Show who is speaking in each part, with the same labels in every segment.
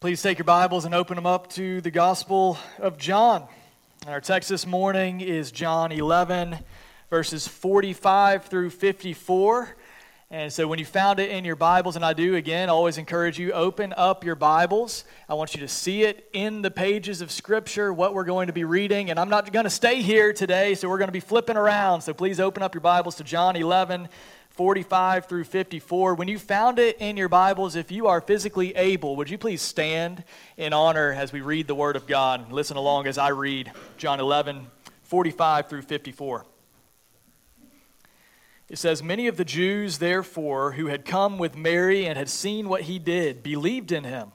Speaker 1: Please take your Bibles and open them up to the Gospel of John. Our text this morning is John 11, verses 45 through 54. And so when you found it in your Bibles, and I do again always encourage you, open up your Bibles. I want you to see it in the pages of Scripture, what we're going to be reading. And I'm not going to stay here today, so we're going to be flipping around. So please open up your Bibles to John 11, 45 through 54. When you found it in your Bibles, if you are physically able, would you please stand in honor as we read the Word of God? Listen along as I read John 11, 45 through 54. It says, Many of the Jews, therefore, who had come with Mary and had seen what he did, believed in him.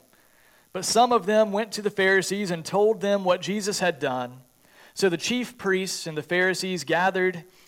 Speaker 1: But some of them went to the Pharisees and told them what Jesus had done. So the chief priests and the Pharisees gathered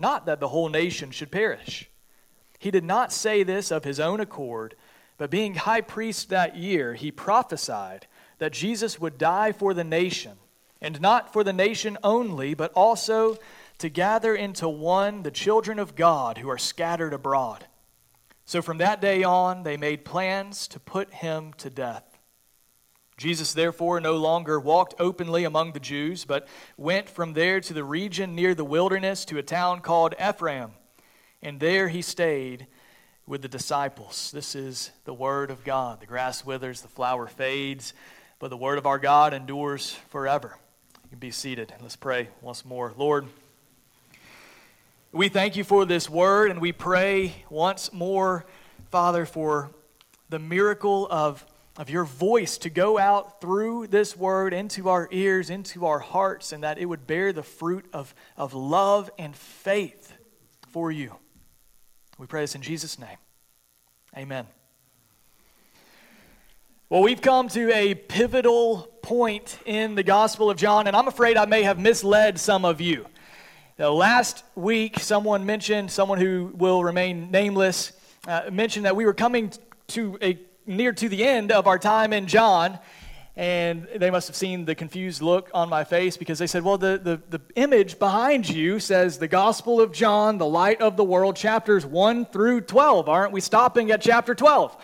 Speaker 1: not that the whole nation should perish. He did not say this of his own accord, but being high priest that year, he prophesied that Jesus would die for the nation, and not for the nation only, but also to gather into one the children of God who are scattered abroad. So from that day on, they made plans to put him to death. Jesus, therefore, no longer walked openly among the Jews, but went from there to the region near the wilderness to a town called Ephraim and there he stayed with the disciples. This is the word of God. The grass withers, the flower fades, but the word of our God endures forever. You can be seated. Let's pray once more. Lord, we thank you for this word, and we pray once more, Father, for the miracle of, of your voice to go out through this word into our ears, into our hearts, and that it would bear the fruit of, of love and faith for you. We pray this in Jesus' name. Amen. Well, we've come to a pivotal point in the Gospel of John, and I'm afraid I may have misled some of you. Now, last week, someone mentioned, someone who will remain nameless, uh, mentioned that we were coming to a near to the end of our time in John, and they must have seen the confused look on my face because they said, Well, the, the, the image behind you says the Gospel of John, the light of the world, chapters 1 through 12. Aren't we stopping at chapter 12?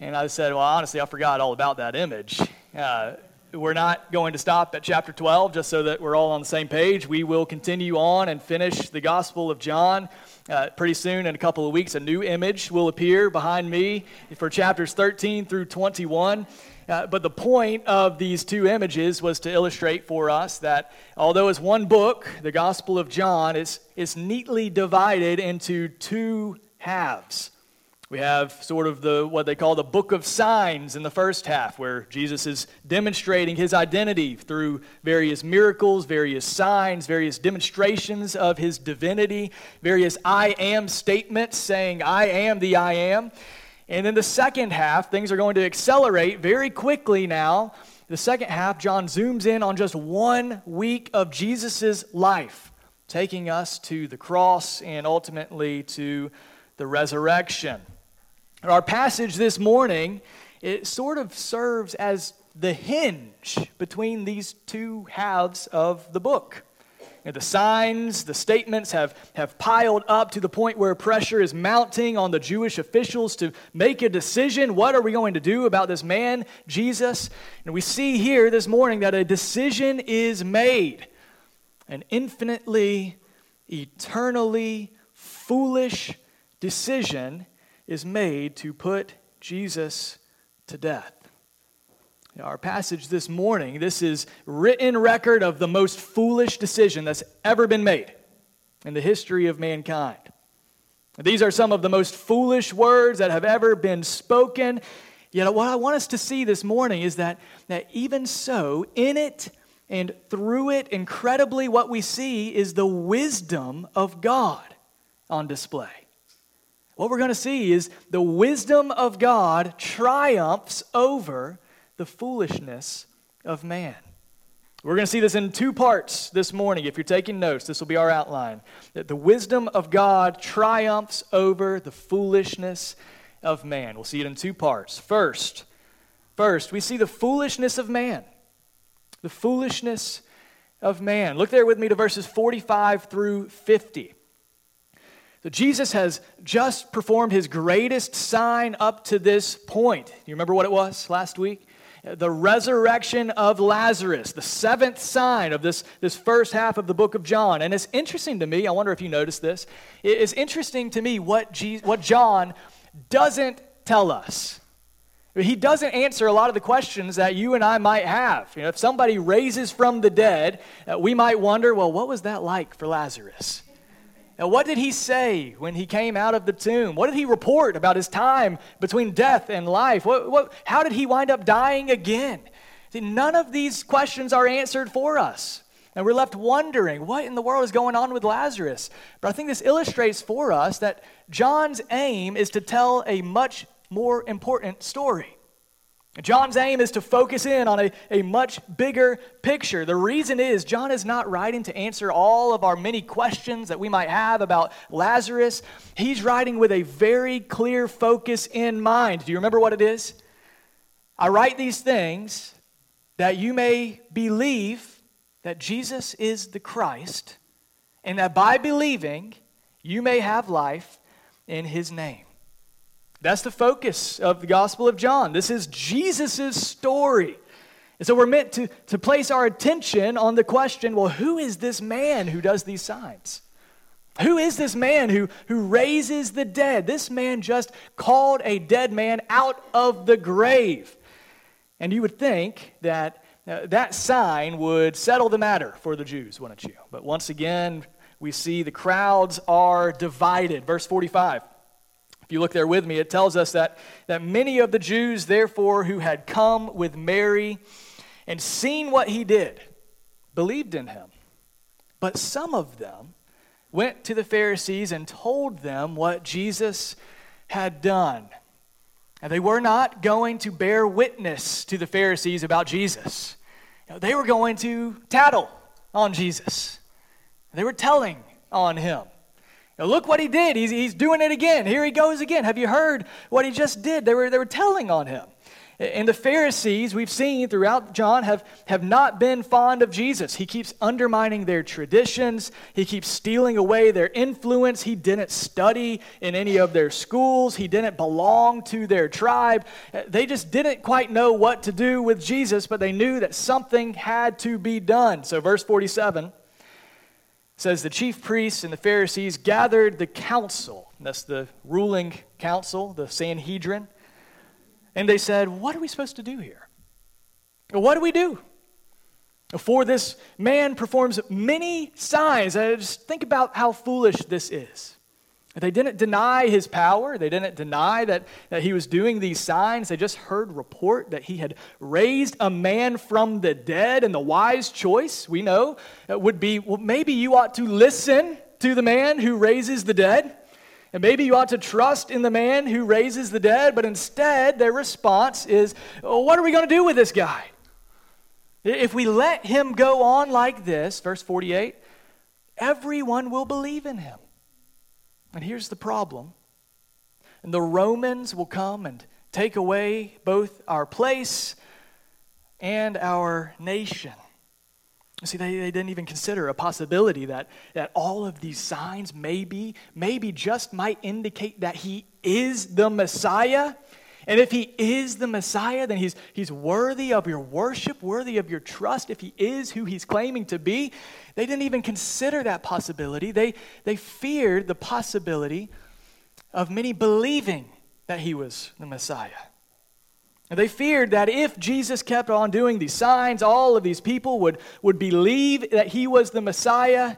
Speaker 1: And I said, Well, honestly, I forgot all about that image. Uh, we're not going to stop at chapter 12 just so that we're all on the same page. We will continue on and finish the Gospel of John. Uh, pretty soon, in a couple of weeks, a new image will appear behind me for chapters 13 through 21. Uh, but the point of these two images was to illustrate for us that although it's one book, the Gospel of John, is, is neatly divided into two halves. We have sort of the what they call the book of signs in the first half, where Jesus is demonstrating his identity through various miracles, various signs, various demonstrations of his divinity, various I am statements saying, I am the I am. And in the second half, things are going to accelerate very quickly now. The second half, John zooms in on just one week of Jesus' life, taking us to the cross and ultimately to the resurrection. Our passage this morning, it sort of serves as the hinge between these two halves of the book. You know, the signs, the statements have, have piled up to the point where pressure is mounting on the Jewish officials to make a decision. What are we going to do about this man, Jesus? And we see here this morning that a decision is made. An infinitely, eternally foolish decision is made to put Jesus to death. Our passage this morning, this is written record of the most foolish decision that's ever been made in the history of mankind. These are some of the most foolish words that have ever been spoken. Yet, what I want us to see this morning is that, that even so, in it and through it, incredibly, what we see is the wisdom of God on display. What we're going to see is the wisdom of God triumphs over the foolishness of man. We're going to see this in two parts this morning. If you're taking notes, this will be our outline. That the wisdom of God triumphs over the foolishness of man. We'll see it in two parts. First, first, we see the foolishness of man. The foolishness of man. Look there with me to verses 45 through 50. So Jesus has just performed his greatest sign up to this point. You remember what it was last week? The resurrection of Lazarus, the seventh sign of this, this first half of the book of John. And it's interesting to me, I wonder if you noticed this. It's interesting to me what, Jesus, what John doesn't tell us. He doesn't answer a lot of the questions that you and I might have. You know, if somebody raises from the dead, uh, we might wonder, well, what was that like for Lazarus? Now, what did he say when he came out of the tomb? What did he report about his time between death and life? What, what, how did he wind up dying again? See, none of these questions are answered for us. And we're left wondering, what in the world is going on with Lazarus? But I think this illustrates for us that John's aim is to tell a much more important story. John's aim is to focus in on a, a much bigger picture. The reason is John is not writing to answer all of our many questions that we might have about Lazarus. He's writing with a very clear focus in mind. Do you remember what it is? I write these things that you may believe that Jesus is the Christ, and that by believing you may have life in his name. That's the focus of the Gospel of John. This is Jesus' story. And so we're meant to, to place our attention on the question well, who is this man who does these signs? Who is this man who, who raises the dead? This man just called a dead man out of the grave. And you would think that uh, that sign would settle the matter for the Jews, wouldn't you? But once again, we see the crowds are divided. Verse 45. If you look there with me, it tells us that, that many of the Jews, therefore, who had come with Mary and seen what he did, believed in him. But some of them went to the Pharisees and told them what Jesus had done. And they were not going to bear witness to the Pharisees about Jesus. They were going to tattle on Jesus. They were telling on him. Now look what he did. He's, he's doing it again. Here he goes again. Have you heard what he just did? They were, they were telling on him. And the Pharisees, we've seen throughout John, have, have not been fond of Jesus. He keeps undermining their traditions, he keeps stealing away their influence. He didn't study in any of their schools, he didn't belong to their tribe. They just didn't quite know what to do with Jesus, but they knew that something had to be done. So, verse 47 says the chief priests and the Pharisees gathered the council. That's the ruling council, the Sanhedrin. And they said, What are we supposed to do here? What do we do? For this man performs many signs. just think about how foolish this is. They didn't deny his power. They didn't deny that, that he was doing these signs. They just heard report that he had raised a man from the dead. And the wise choice, we know, uh, would be well, maybe you ought to listen to the man who raises the dead. And maybe you ought to trust in the man who raises the dead. But instead, their response is, well, what are we going to do with this guy? If we let him go on like this, verse 48, everyone will believe in him. And here's the problem. And the Romans will come and take away both our place and our nation. See, they, they didn't even consider a possibility that, that all of these signs maybe, maybe just might indicate that he is the Messiah. And if he is the Messiah, then he's, he's worthy of your worship, worthy of your trust. If he is who he's claiming to be, they didn't even consider that possibility. They, they feared the possibility of many believing that he was the Messiah. And they feared that if Jesus kept on doing these signs, all of these people would, would believe that he was the Messiah,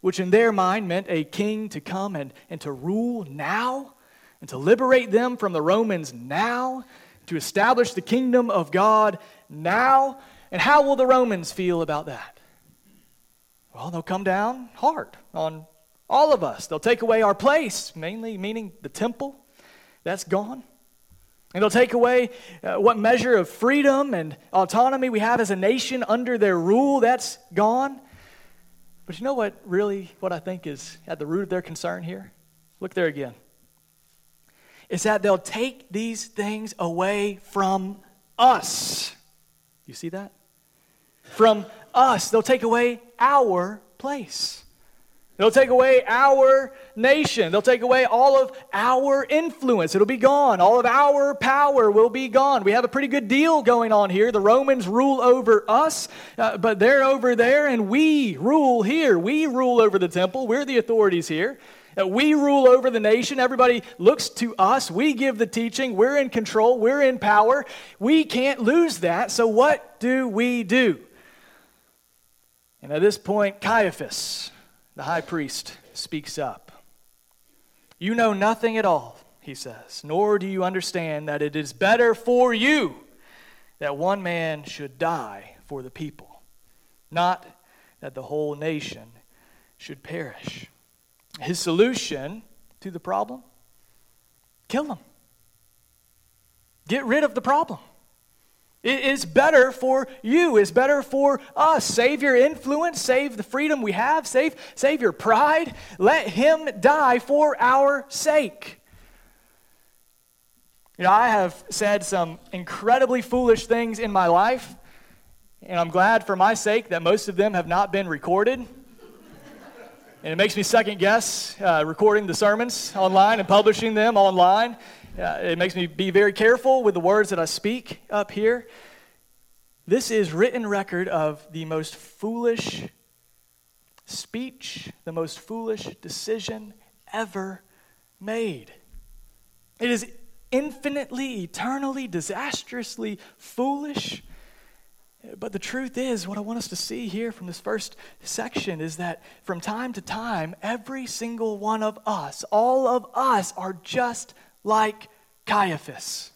Speaker 1: which in their mind meant a king to come and, and to rule now, and to liberate them from the Romans now, to establish the kingdom of God now. And how will the Romans feel about that? Well, they'll come down hard on all of us. They'll take away our place, mainly meaning the temple. That's gone. And they'll take away uh, what measure of freedom and autonomy we have as a nation under their rule. That's gone. But you know what really, what I think is at the root of their concern here? Look there again. Is that they'll take these things away from us. You see that? From us. They'll take away our place. They'll take away our nation. They'll take away all of our influence. It'll be gone. All of our power will be gone. We have a pretty good deal going on here. The Romans rule over us, uh, but they're over there, and we rule here. We rule over the temple. We're the authorities here. Uh, we rule over the nation. Everybody looks to us. We give the teaching. We're in control. We're in power. We can't lose that. So, what do we do? And at this point, Caiaphas the high priest speaks up. You know nothing at all, he says, nor do you understand that it is better for you that one man should die for the people, not that the whole nation should perish. His solution to the problem kill them. Get rid of the problem. It is better for you. It's better for us. Save your influence. Save the freedom we have. Save, save your pride. Let him die for our sake. You know, I have said some incredibly foolish things in my life, and I'm glad for my sake that most of them have not been recorded. And it makes me second guess uh, recording the sermons online and publishing them online. Uh, it makes me be very careful with the words that I speak up here. This is written record of the most foolish speech, the most foolish decision ever made. It is infinitely, eternally, disastrously foolish. But the truth is, what I want us to see here from this first section is that from time to time, every single one of us, all of us, are just like Caiaphas.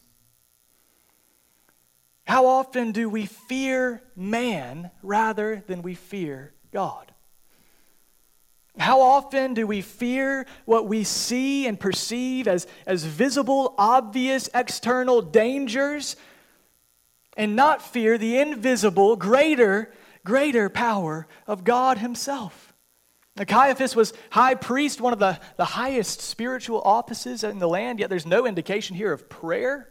Speaker 1: How often do we fear man rather than we fear God? How often do we fear what we see and perceive as, as visible, obvious, external dangers and not fear the invisible, greater, greater power of God Himself? Now, Caiaphas was high priest, one of the, the highest spiritual offices in the land, yet there's no indication here of prayer.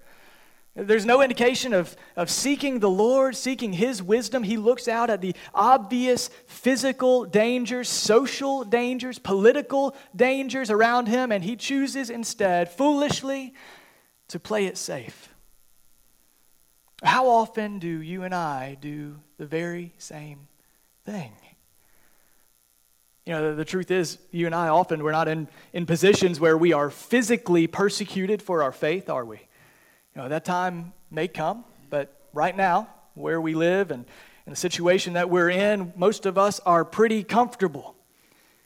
Speaker 1: There's no indication of, of seeking the Lord, seeking His wisdom. He looks out at the obvious physical dangers, social dangers, political dangers around him, and he chooses instead, foolishly, to play it safe. How often do you and I do the very same thing? You know, the, the, truth is, you and I often, we're not in, in positions where we are physically persecuted for our faith, are we? You know, that time may come, but right now, where we live and, and the situation that we're in, most of us are pretty comfortable.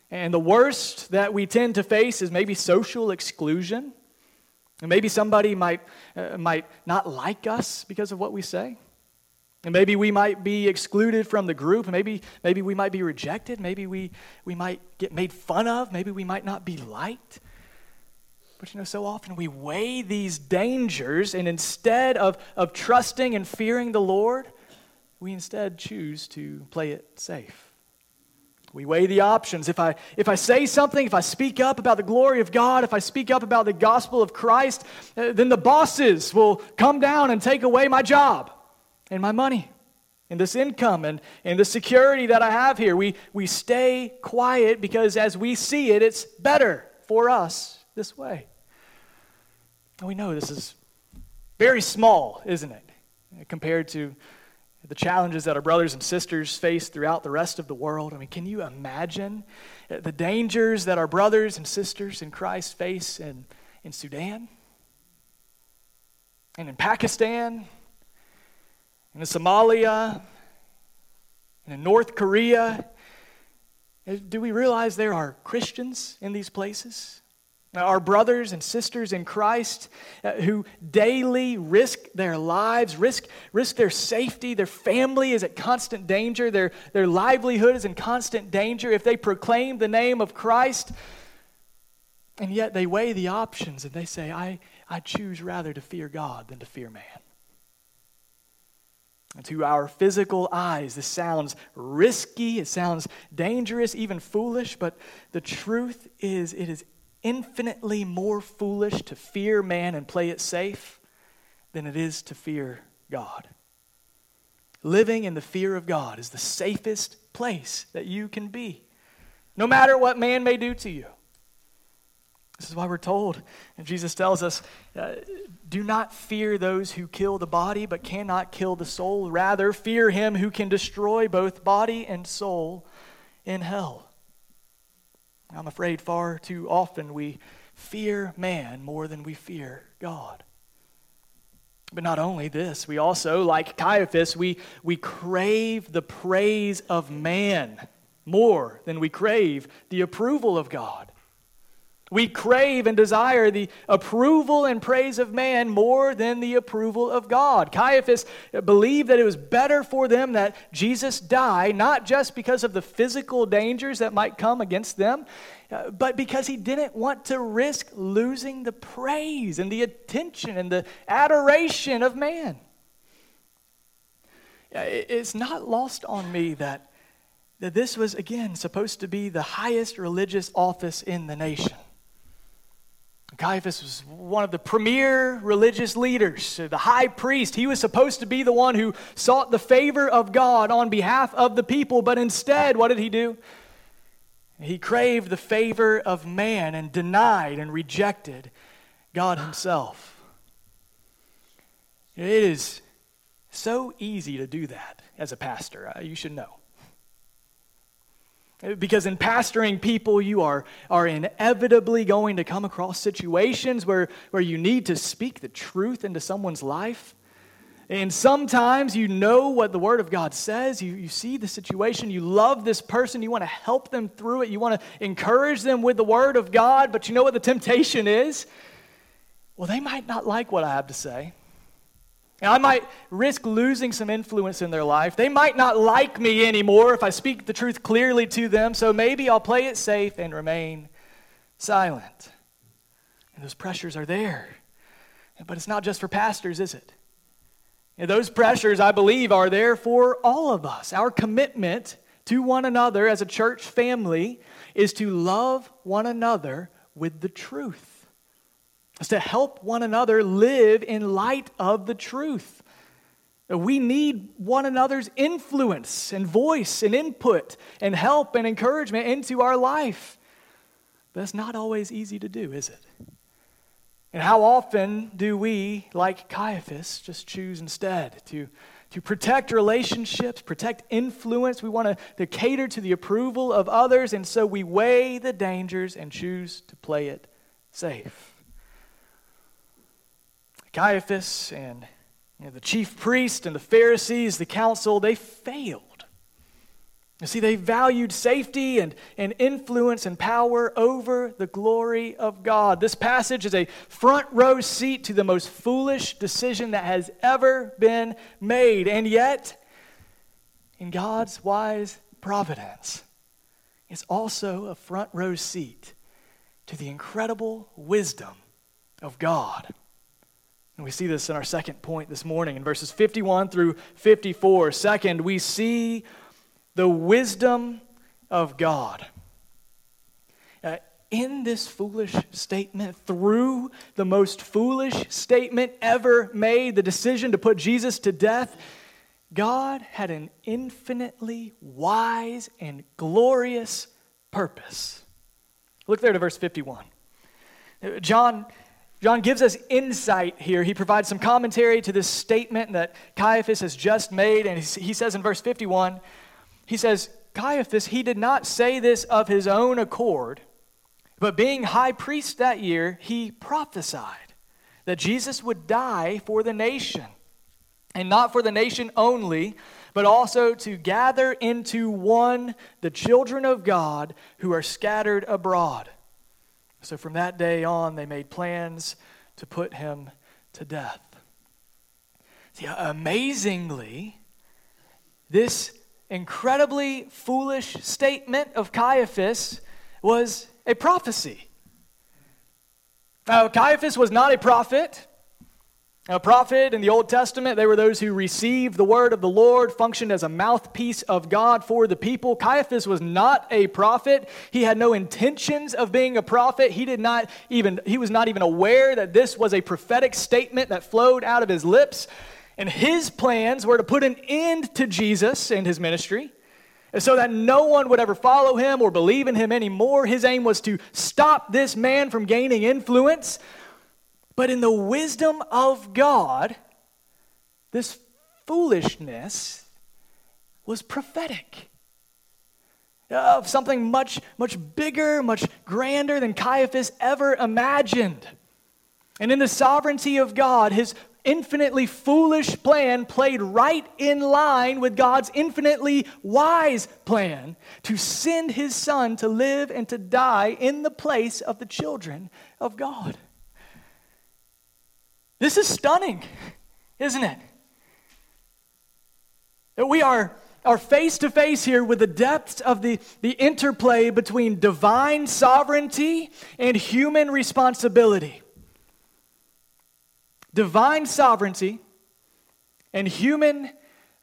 Speaker 1: And the worst that we tend to face is maybe social exclusion. And maybe somebody might, uh, might not like us because of what we say. And maybe we might be excluded from the group. Maybe, maybe we might be rejected. Maybe we, we might get made fun of. Maybe we might not be liked. But you know, so often we weigh these dangers, and instead of, of trusting and fearing the Lord, we instead choose to play it safe. We weigh the options. If I, if I say something, if I speak up about the glory of God, if I speak up about the gospel of Christ, uh, then the bosses will come down and take away my job and my money and this income and, and the security that I have here. We, we stay quiet because as we see it, it's better for us this way. And we know this is very small, isn't it, compared to the challenges that our brothers and sisters face throughout the rest of the world. I mean, can you imagine the dangers that our brothers and sisters in Christ face in, in Sudan and in Pakistan and in Somalia, and in North Korea. Eh, do we realize there are Christians in these places? Our brothers and sisters in Christ uh, who daily risk their lives, risk, risk their safety, their family is at constant danger, their, their livelihood is in constant danger if they proclaim the name of Christ. And yet they weigh the options and they say, I, I choose rather to fear God than to fear man. And to our physical eyes, this sounds risky, it sounds dangerous, even foolish, but the truth is, it is infinitely more foolish to fear man and play it safe than it is to fear God. Living in the fear of God is the safest place that you can be, no matter what man may do to you. This is why we're told, and Jesus tells us, uh, do not fear those who kill the body but cannot kill the soul. Rather, fear him who can destroy both body and soul in hell. I'm afraid far too often we fear man more than we fear God. But not only this, we also, like Caiaphas, we, we crave the praise of man more than we crave the approval of God. We crave and desire the approval and praise of man more than the approval of God. Caiaphas believed that it was better for them that Jesus die, not just because of the physical dangers that might come against them, uh, but because he didn't want to risk losing the praise and the attention and the adoration of man. It's not lost on me that, that this was, again, supposed to be the highest religious office in the nation. Caiaphas was one of the premier religious leaders, the high priest. He was supposed to be the one who sought the favor of God on behalf of the people, but instead, what did he do? He craved the favor of man and denied and rejected God Himself. It is so easy to do that as a pastor. Uh, you should know. Because in pastoring people, you are, are inevitably going to come across situations where, where you need to speak the truth into someone's life. And sometimes you know what the Word of God says. You, you see the situation. You love this person. You want to help them through it. You want to encourage them with the Word of God. But you know what the temptation is? Well, they might not like what I have to say. And I might risk losing some influence in their life. They might not like me anymore if I speak the truth clearly to them, so maybe I'll play it safe and remain silent. And those pressures are there. But it's not just for pastors, is it? And those pressures, I believe, are there for all of us. Our commitment to one another as a church family is to love one another with the truth is to help one another live in light of the truth. We need one another's influence and voice and input and help and encouragement into our life. That's not always easy to do, is it? And how often do we, like Caiaphas, just choose instead to, to protect relationships, protect influence? We want to, to cater to the approval of others, and so we weigh the dangers and choose to play it safe. Caiaphas and you know, the chief priest and the Pharisees, the council, they failed. You see, they valued safety and, and influence and power over the glory of God. This passage is a front row seat to the most foolish decision that has ever been made. And yet, in God's wise providence, it's also a front row seat to the incredible wisdom of God. And we see this in our second point this morning in verses 51 through 54. Second, we see the wisdom of God. Uh, in this foolish statement, through the most foolish statement ever made, the decision to put Jesus to death, God had an infinitely wise and glorious purpose. Look there to verse 51. John John gives us insight here. He provides some commentary to this statement that Caiaphas has just made. And he says in verse 51, he says, Caiaphas, he did not say this of his own accord, but being high priest that year, he prophesied that Jesus would die for the nation. And not for the nation only, but also to gather into one the children of God who are scattered abroad. So from that day on, they made plans to put him to death. See, amazingly, this incredibly foolish statement of Caiaphas was a prophecy. Now, Caiaphas was not a prophet. A prophet in the Old Testament, they were those who received the word of the Lord, functioned as a mouthpiece of God for the people. Caiaphas was not a prophet. He had no intentions of being a prophet. He did not even he was not even aware that this was a prophetic statement that flowed out of his lips. And his plans were to put an end to Jesus and his ministry. And so that no one would ever follow him or believe in him anymore. His aim was to stop this man from gaining influence but in the wisdom of God, this foolishness was prophetic of something much, much bigger, much grander than Caiaphas ever imagined. And in the sovereignty of God, his infinitely foolish plan played right in line with God's infinitely wise plan to send his son to live and to die in the place of the children of God. This is stunning, isn't it? That we are are face to face here with the depths of the, the interplay between divine sovereignty and human responsibility. Divine sovereignty and human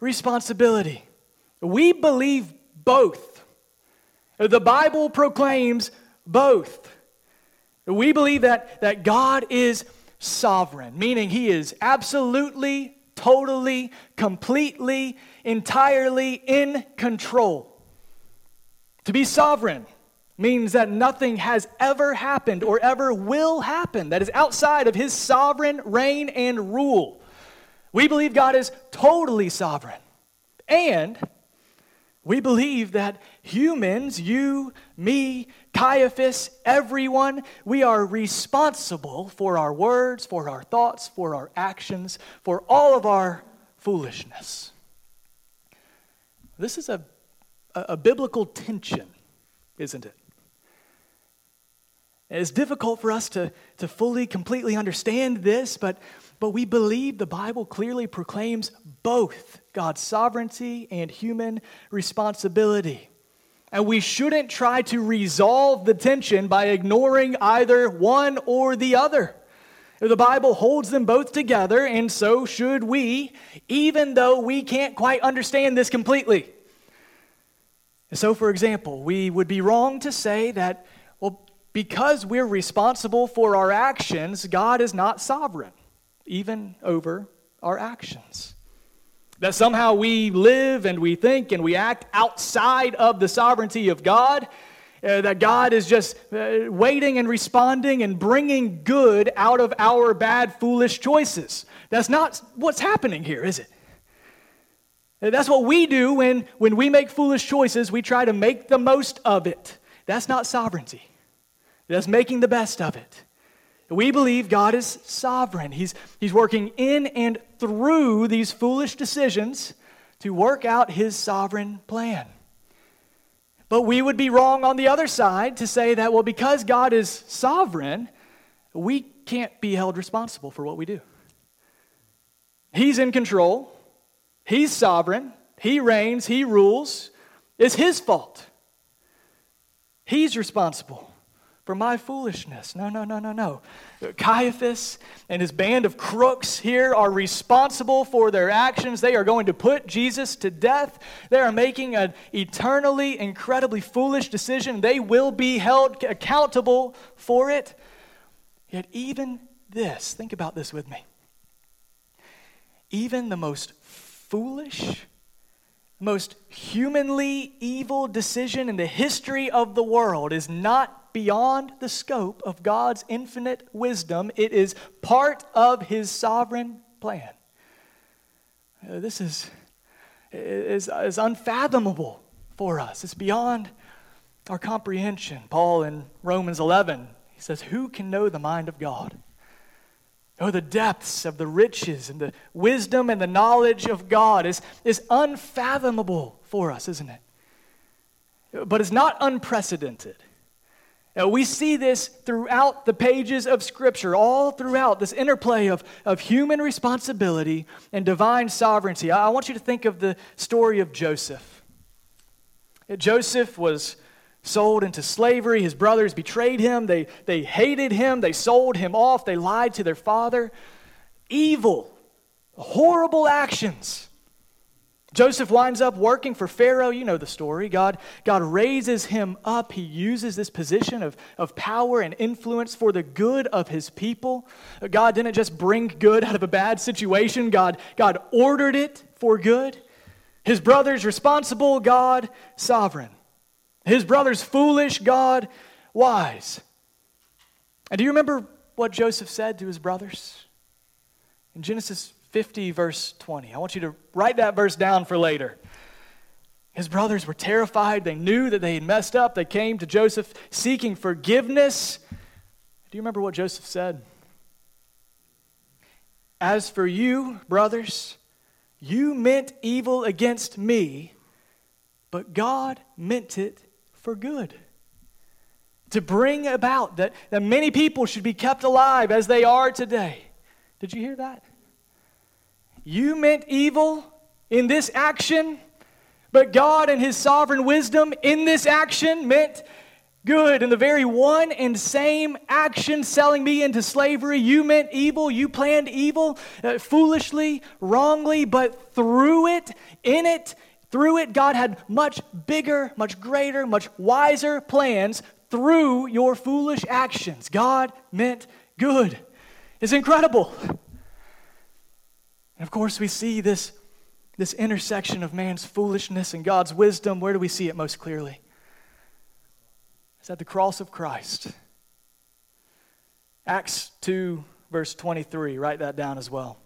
Speaker 1: responsibility. We believe both. The Bible proclaims both. We believe that, that God is sovereign, meaning he is absolutely, totally, completely, entirely in control. To be sovereign means that nothing has ever happened or ever will happen that is outside of his sovereign reign and rule. We believe God is totally sovereign. And we believe that humans, you, me, Caiaphas, everyone, we are responsible for our words, for our thoughts, for our actions, for all of our foolishness. This is a, a, a biblical tension, isn't it? It's difficult for us to, to fully, completely understand this, but, but we believe the Bible clearly proclaims both God's sovereignty and human responsibility. And we shouldn't try to resolve the tension by ignoring either one or the other. The Bible holds them both together, and so should we, even though we can't quite understand this completely. So, for example, we would be wrong to say that, well, because we're responsible for our actions, God is not sovereign, even over our actions. That somehow we live and we think and we act outside of the sovereignty of God. Uh, that God is just uh, waiting and responding and bringing good out of our bad, foolish choices. That's not what's happening here, is it? Uh, that's what we do when, when we make foolish choices. We try to make the most of it. That's not sovereignty, that's making the best of it. We believe God is sovereign. He's, he's working in and through these foolish decisions to work out his sovereign plan. But we would be wrong on the other side to say that, well, because God is sovereign, we can't be held responsible for what we do. He's in control, He's sovereign, He reigns, He rules. It's His fault. He's responsible for my foolishness. No, no, no, no, no. Caiaphas and his band of crooks here are responsible for their actions. They are going to put Jesus to death. They are making an eternally, incredibly foolish decision. They will be held accountable for it. Yet, even this, think about this with me. Even the most foolish, most humanly evil decision in the history of the world is not beyond the scope of God's infinite wisdom. It is part of His sovereign plan. Uh, this is, is, is unfathomable for us. It's beyond our comprehension. Paul in Romans 11, he says, Who can know the mind of God? Oh, the depths of the riches and the wisdom and the knowledge of God is, is unfathomable for us, isn't it? But it's not unprecedented. Now, we see this throughout the pages of Scripture, all throughout this interplay of, of human responsibility and divine sovereignty. I want you to think of the story of Joseph. Joseph was sold into slavery. His brothers betrayed him. They, they hated him. They sold him off. They lied to their father. Evil, horrible actions. Joseph winds up working for Pharaoh. You know the story. God, God raises him up. He uses this position of, of power and influence for the good of his people. God didn't just bring good out of a bad situation, God, God ordered it for good. His brothers responsible, God sovereign. His brothers foolish, God wise. And do you remember what Joseph said to his brothers? In Genesis 50, verse 20. I want you to write that verse down for later. His brothers were terrified. They knew that they had messed up. They came to Joseph seeking forgiveness. Do you remember what Joseph said? As for you, brothers, you meant evil against me, but God meant it for good. To bring about that, that many people should be kept alive as they are today. Did you hear that? You meant evil in this action, but God and His sovereign wisdom in this action meant good. In the very one and same action selling me into slavery, you meant evil, you planned evil uh, foolishly, wrongly, but through it, in it, through it, God had much bigger, much greater, much wiser plans through your foolish actions. God meant good. It's incredible. And of course, we see this, this intersection of man's foolishness and God's wisdom. Where do we see it most clearly? It's at the cross of Christ. Acts 2, verse 23. Write that down as well.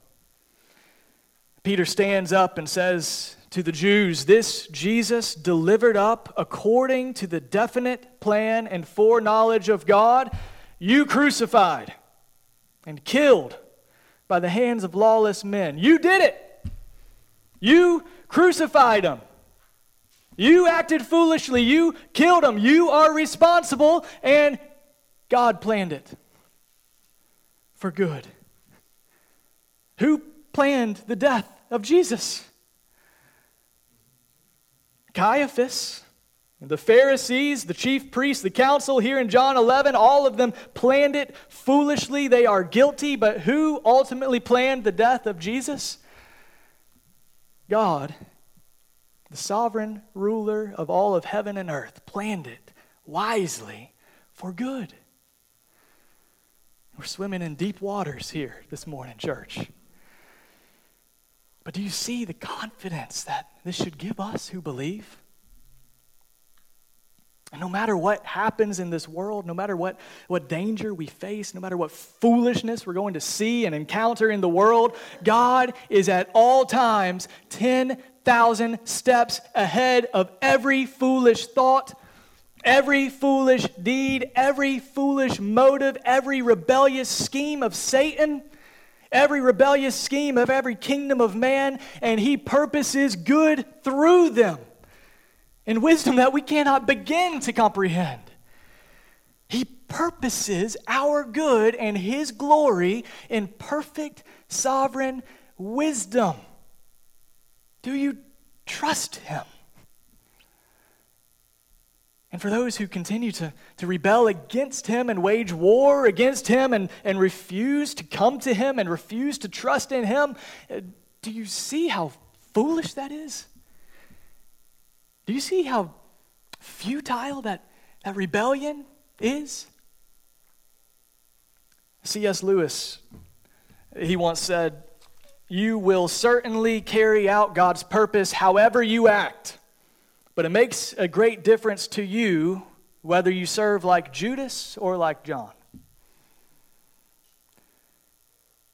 Speaker 1: Peter stands up and says to the Jews, This Jesus delivered up according to the definite plan and foreknowledge of God, you crucified and killed by the hands of lawless men. You did it. You crucified him. You acted foolishly. You killed him. You are responsible, and God planned it for good. Who planned the death of Jesus? Caiaphas. The Pharisees, the chief priests, the council here in John 11, all of them planned it foolishly. They are guilty, but who ultimately planned the death of Jesus? God, the sovereign ruler of all of heaven and earth, planned it wisely for good. We're swimming in deep waters here this morning, church. But do you see the confidence that this should give us who believe? And no matter what happens in this world, no matter what, what danger we face, no matter what foolishness we're going to see and encounter in the world, God is at all times 10,000 steps ahead of every foolish thought, every foolish deed, every foolish motive, every rebellious scheme of Satan every rebellious scheme of every kingdom of man, and he purposes good through them in wisdom that we cannot begin to comprehend. He purposes our good and His glory in perfect sovereign wisdom. Do you trust Him? And for those who continue to, to rebel against him and wage war against him and, and refuse to come to him and refuse to trust in him, uh, do you see how foolish that is? Do you see how futile that, that rebellion is? C.S. Lewis, he once said, You will certainly carry out God's purpose however you act, but it makes a great difference to you whether you serve like Judas or like John.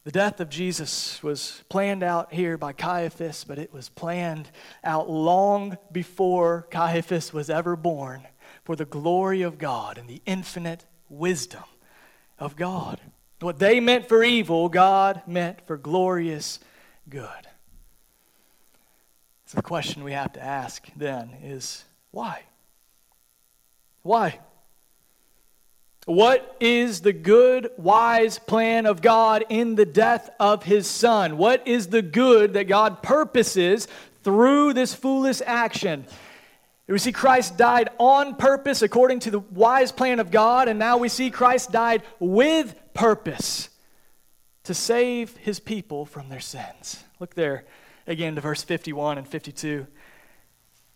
Speaker 1: The death of Jesus was planned out here by Caiaphas, but it was planned out long before Caiaphas was ever born for the glory of God and the infinite wisdom of God. What they meant for evil, God meant for glorious good. So the question we have to ask then is why? Why? What is the good, wise plan of God in the death of his son? What is the good that God purposes through this foolish action? We see Christ died on purpose according to the wise plan of God, and now we see Christ died with purpose to save his people from their sins. Look there again to verse 51 and 52.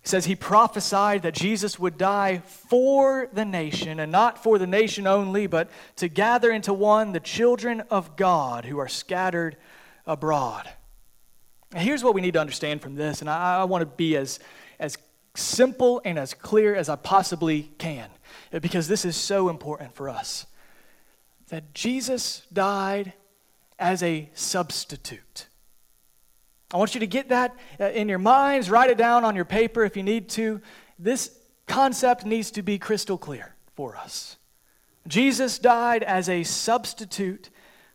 Speaker 1: It says, He prophesied that Jesus would die for the nation, and not for the nation only, but to gather into one the children of God who are scattered abroad. Now, here's what we need to understand from this, and I, I want to be as, as simple and as clear as I possibly can, because this is so important for us. That Jesus died as a substitute. I want you to get that uh, in your minds, write it down on your paper if you need to. This concept needs to be crystal clear for us. Jesus died as a substitute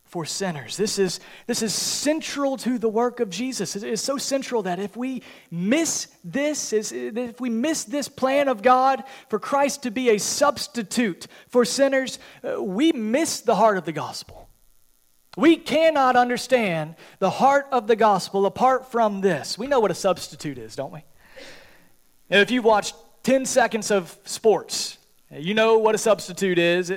Speaker 1: for sinners. This is, this is central to the work of Jesus. It is so central that if we miss this, if we miss this plan of God for Christ to be a substitute for sinners, uh, we miss the heart of the gospel. We cannot understand the heart of the gospel apart from this. We know what a substitute is, don't we? If you've watched 10 seconds of sports, you know what a substitute is. Uh,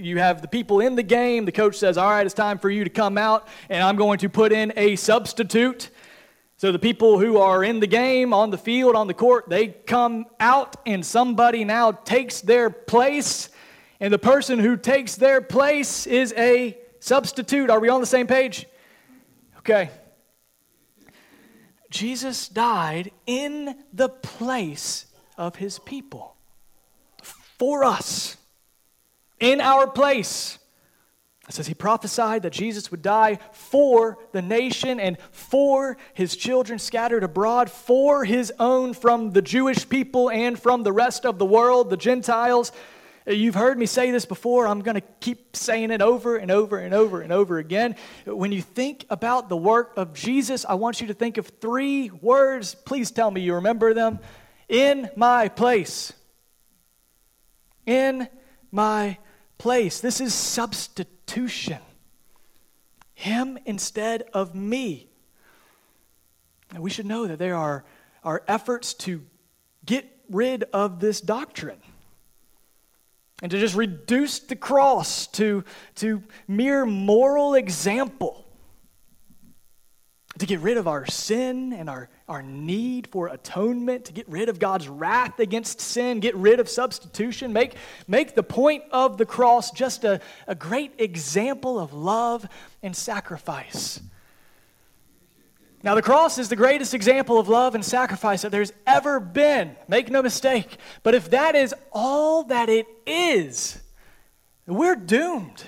Speaker 1: you have the people in the game. The coach says, All right, it's time for you to come out, and I'm going to put in a substitute. So the people who are in the game, on the field, on the court, they come out, and somebody now takes their place. And the person who takes their place is a Substitute, are we on the same page? Okay. Jesus died in the place of his people for us, in our place. It says he prophesied that Jesus would die for the nation and for his children scattered abroad, for his own from the Jewish people and from the rest of the world, the Gentiles. You've heard me say this before. I'm going to keep saying it over and over and over and over again. When you think about the work of Jesus, I want you to think of three words. Please tell me you remember them. In my place. In my place. This is substitution. Him instead of me. And we should know that there are, are efforts to get rid of this doctrine and to just reduce the cross to, to mere moral example, to get rid of our sin and our, our need for atonement, to get rid of God's wrath against sin, get rid of substitution, make, make the point of the cross just a, a great example of love and sacrifice. Now, the cross is the greatest example of love and sacrifice that there's ever been. Make no mistake. But if that is all that it is, we're doomed.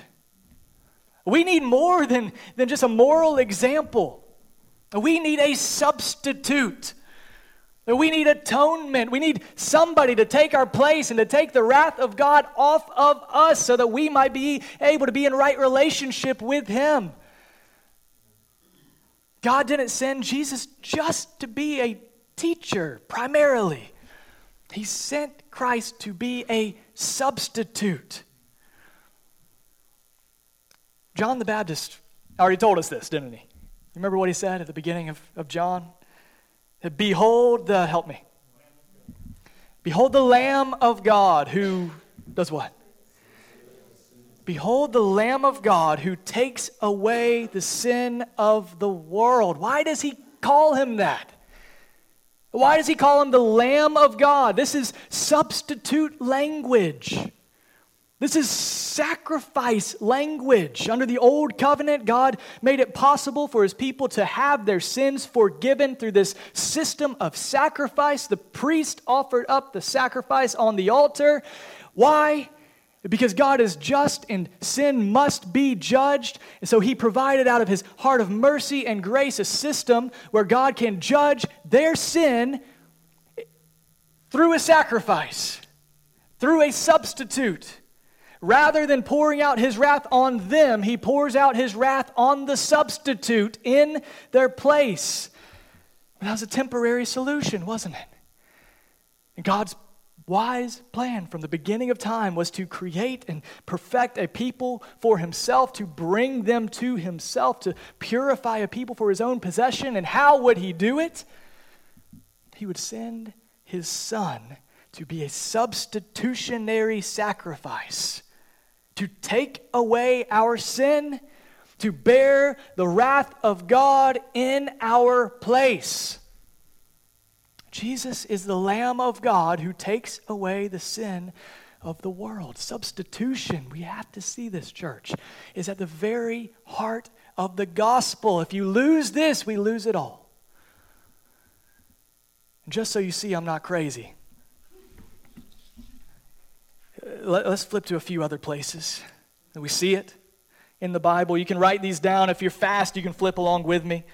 Speaker 1: We need more than, than just a moral example. We need a substitute. We need atonement. We need somebody to take our place and to take the wrath of God off of us so that we might be able to be in right relationship with Him. God didn't send Jesus just to be a teacher, primarily. He sent Christ to be a substitute. John the Baptist already told us this, didn't he? You remember what he said at the beginning of, of John? Behold the, help me. Behold the Lamb of God who does what? Behold the Lamb of God who takes away the sin of the world. Why does he call him that? Why does he call him the Lamb of God? This is substitute language. This is sacrifice language. Under the old covenant, God made it possible for his people to have their sins forgiven through this system of sacrifice. The priest offered up the sacrifice on the altar. Why? Because God is just and sin must be judged. And so he provided out of his heart of mercy and grace a system where God can judge their sin through a sacrifice, through a substitute. Rather than pouring out his wrath on them, he pours out his wrath on the substitute in their place. That was a temporary solution, wasn't it? And God's wise plan from the beginning of time was to create and perfect a people for himself, to bring them to himself, to purify a people for his own possession. And how would he do it? He would send his son to be a substitutionary sacrifice, to take away our sin, to bear the wrath of God in our place. Jesus is the Lamb of God who takes away the sin of the world. Substitution, we have to see this, church, is at the very heart of the gospel. If you lose this, we lose it all. Just so you see, I'm not crazy. Uh, let's flip to a few other places. We see it in the Bible. You can write these down. If you're fast, you can flip along with me.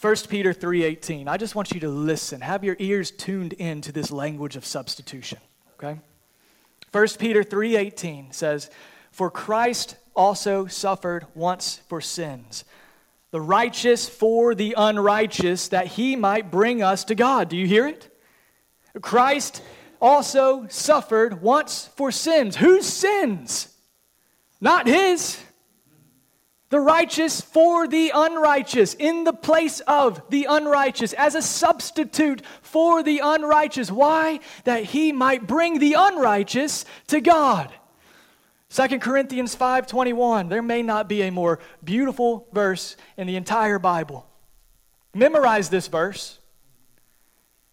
Speaker 1: 1 Peter 3:18. I just want you to listen. Have your ears tuned in to this language of substitution, okay? 1 Peter 3:18 says, "For Christ also suffered once for sins, the righteous for the unrighteous, that he might bring us to God." Do you hear it? Christ also suffered once for sins. Whose sins? Not his the righteous for the unrighteous, in the place of the unrighteous, as a substitute for the unrighteous. Why? That he might bring the unrighteous to God. 2 Corinthians 5:21 there may not be a more beautiful verse in the entire Bible. Memorize this verse.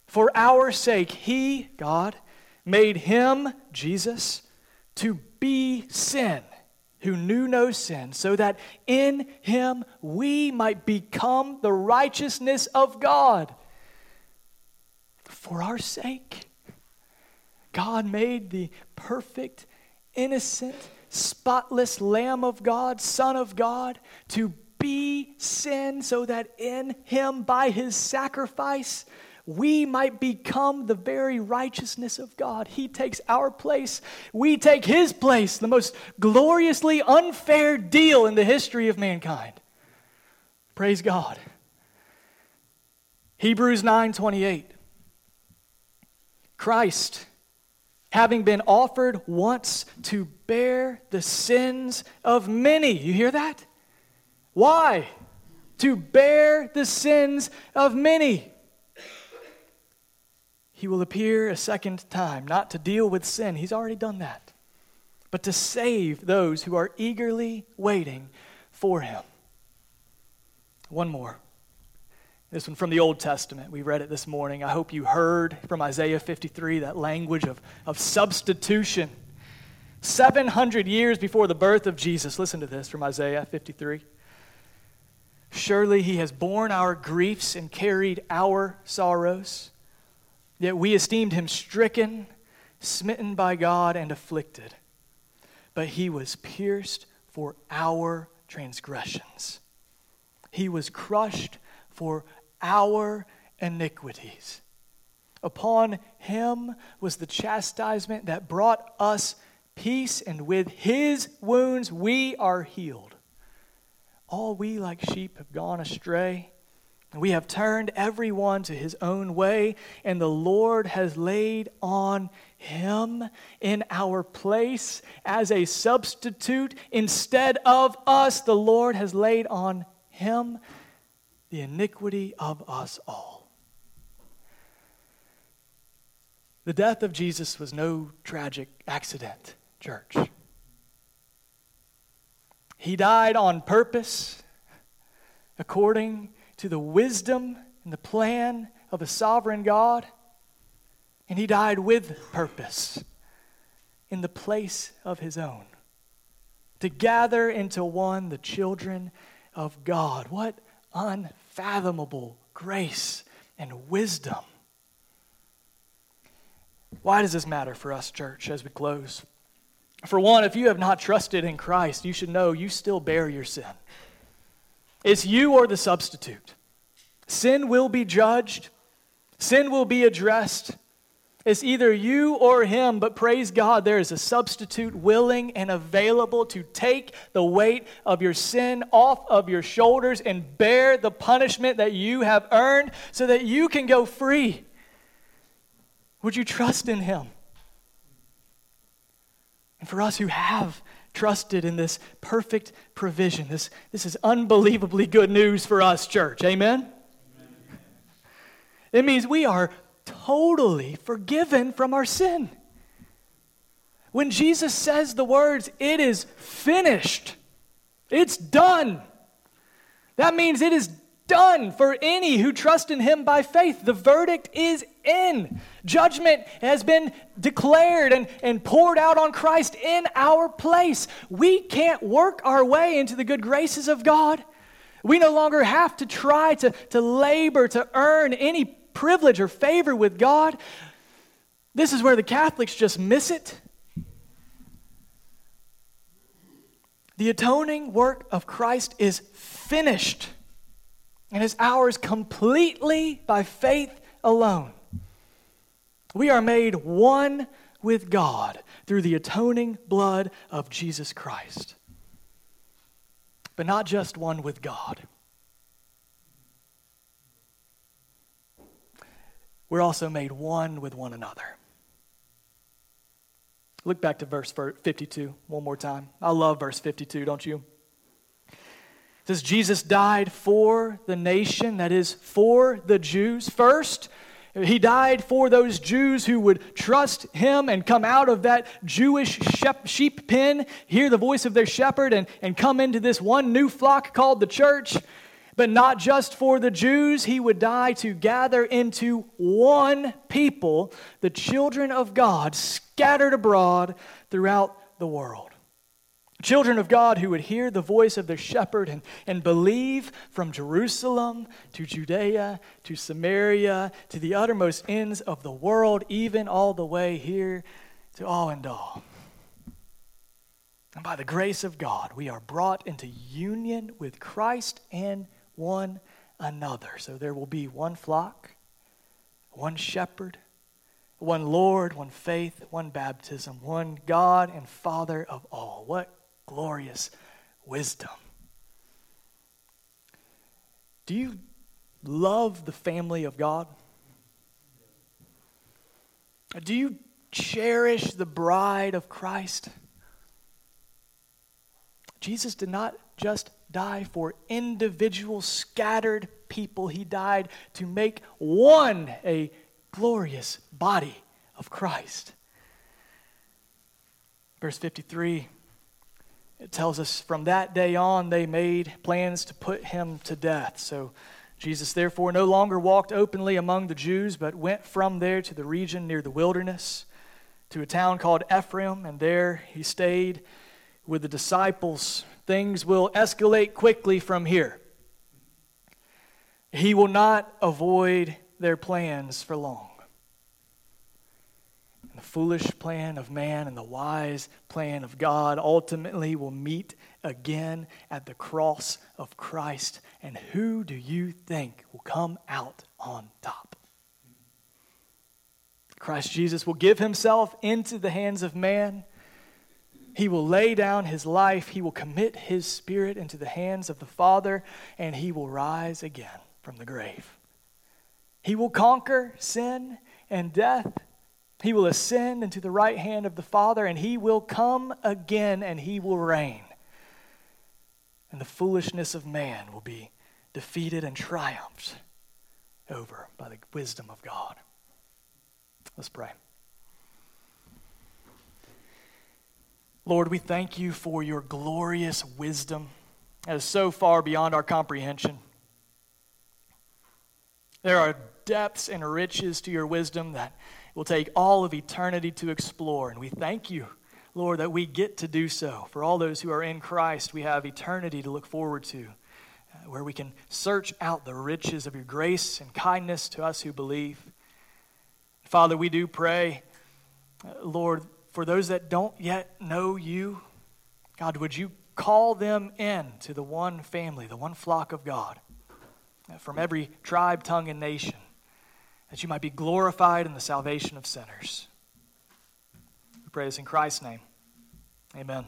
Speaker 1: For our sake he, God, made him, Jesus, to be sin who knew no sin, so that in him we might become the righteousness of God. For our sake, God made the perfect, innocent, spotless Lamb of God, Son of God, to be sin, so that in him, by his sacrifice, we might become the very righteousness of God. He takes our place, we take His place, the most gloriously unfair deal in the history of mankind. Praise God. Hebrews 9:28 Christ having been offered once to bear the sins of many. You hear that? Why? To bear the sins of many he will appear a second time, not to deal with sin, he's already done that, but to save those who are eagerly waiting for him. One more. This one from the Old Testament. We read it this morning. I hope you heard from Isaiah 53 that language of, of substitution. 700 years before the birth of Jesus. Listen to this from Isaiah 53. Surely he has borne our griefs and carried our sorrows. Yet we esteemed him stricken, smitten by God, and afflicted. But he was pierced for our transgressions, he was crushed for our iniquities. Upon him was the chastisement that brought us peace, and with his wounds we are healed. All we like sheep have gone astray. We have turned everyone to his own way, and the Lord has laid on him in our place as a substitute. Instead of us, the Lord has laid on him the iniquity of us all. The death of Jesus was no tragic accident, church. He died on purpose, according to the wisdom and the plan of a sovereign God. And he died with purpose in the place of his own to gather into one the children of God. What unfathomable grace and wisdom. Why does this matter for us, church, as we close? For one, if you have not trusted in Christ, you should know you still bear your sin. It's you or the substitute. Sin will be judged, sin will be addressed. It's either you or him, but praise God, there is a substitute willing and available to take the weight of your sin off of your shoulders and bear the punishment that you have earned so that you can go free. Would you trust in him? And for us who have trusted in this perfect provision. This, this is unbelievably good news for us, church. Amen? Amen? It means we are totally forgiven from our sin. When Jesus says the words, it is finished, it's done. That means it is done for any who trust in him by faith. The verdict is in. Judgment has been declared and, and poured out on Christ in our place. We can't work our way into the good graces of God. We no longer have to try to, to labor to earn any privilege or favor with God. This is where the Catholics just miss it. The atoning work of Christ is finished and is ours completely by faith alone. We are made one with God through the atoning blood of Jesus Christ. But not just one with God. We're also made one with one another. Look back to verse 52 one more time. I love verse 52, don't you? It says, Jesus died for the nation, that is, for the Jews first. He died for those Jews who would trust him and come out of that Jewish sheep pen, hear the voice of their shepherd, and, and come into this one new flock called the church. But not just for the Jews, he would die to gather into one people, the children of God, scattered abroad throughout the world. Children of God who would hear the voice of their shepherd and, and believe from Jerusalem to Judea to Samaria to the uttermost ends of the world, even all the way here to all and all. And by the grace of God, we are brought into union with Christ and one another. So there will be one flock, one shepherd, one Lord, one faith, one baptism, one God and Father of all. What glorious wisdom. Do you love the family of God? Do you cherish the bride of Christ? Jesus did not just die for individual scattered people, He died to make one a glorious body of Christ. Verse 53 it tells us from that day on they made plans to put him to death. So Jesus therefore no longer walked openly among the Jews, but went from there to the region near the wilderness, to a town called Ephraim, and there he stayed with the disciples things will escalate quickly from here. He will not avoid their plans for long. The foolish plan of man and the wise plan of God ultimately will meet again at the cross of Christ. And who do you think will come out on top? Christ Jesus will give himself into the hands of man he will lay down his life, he will commit his spirit into the hands of the Father, and he will rise again from the grave. He will conquer sin and death. He will ascend into the right hand of the Father, and he will come again and he will reign. And the foolishness of man will be defeated and triumphed over by the wisdom of God. Let's pray. Lord, we thank you for your glorious wisdom that is so far beyond our comprehension. There are depths and riches to your wisdom that will take all of eternity to explore. And we thank you, Lord, that we get to do so. For all those who are in Christ, we have eternity to look forward to, uh, where we can search out the riches of your grace and kindness to us who believe. Father, we do pray, uh, Lord, for those that don't yet know you, God, would you call them in to the one family, the one flock of God, from every tribe, tongue, and nation, that you might be glorified in the salvation of sinners. We pray this in Christ's name. Amen.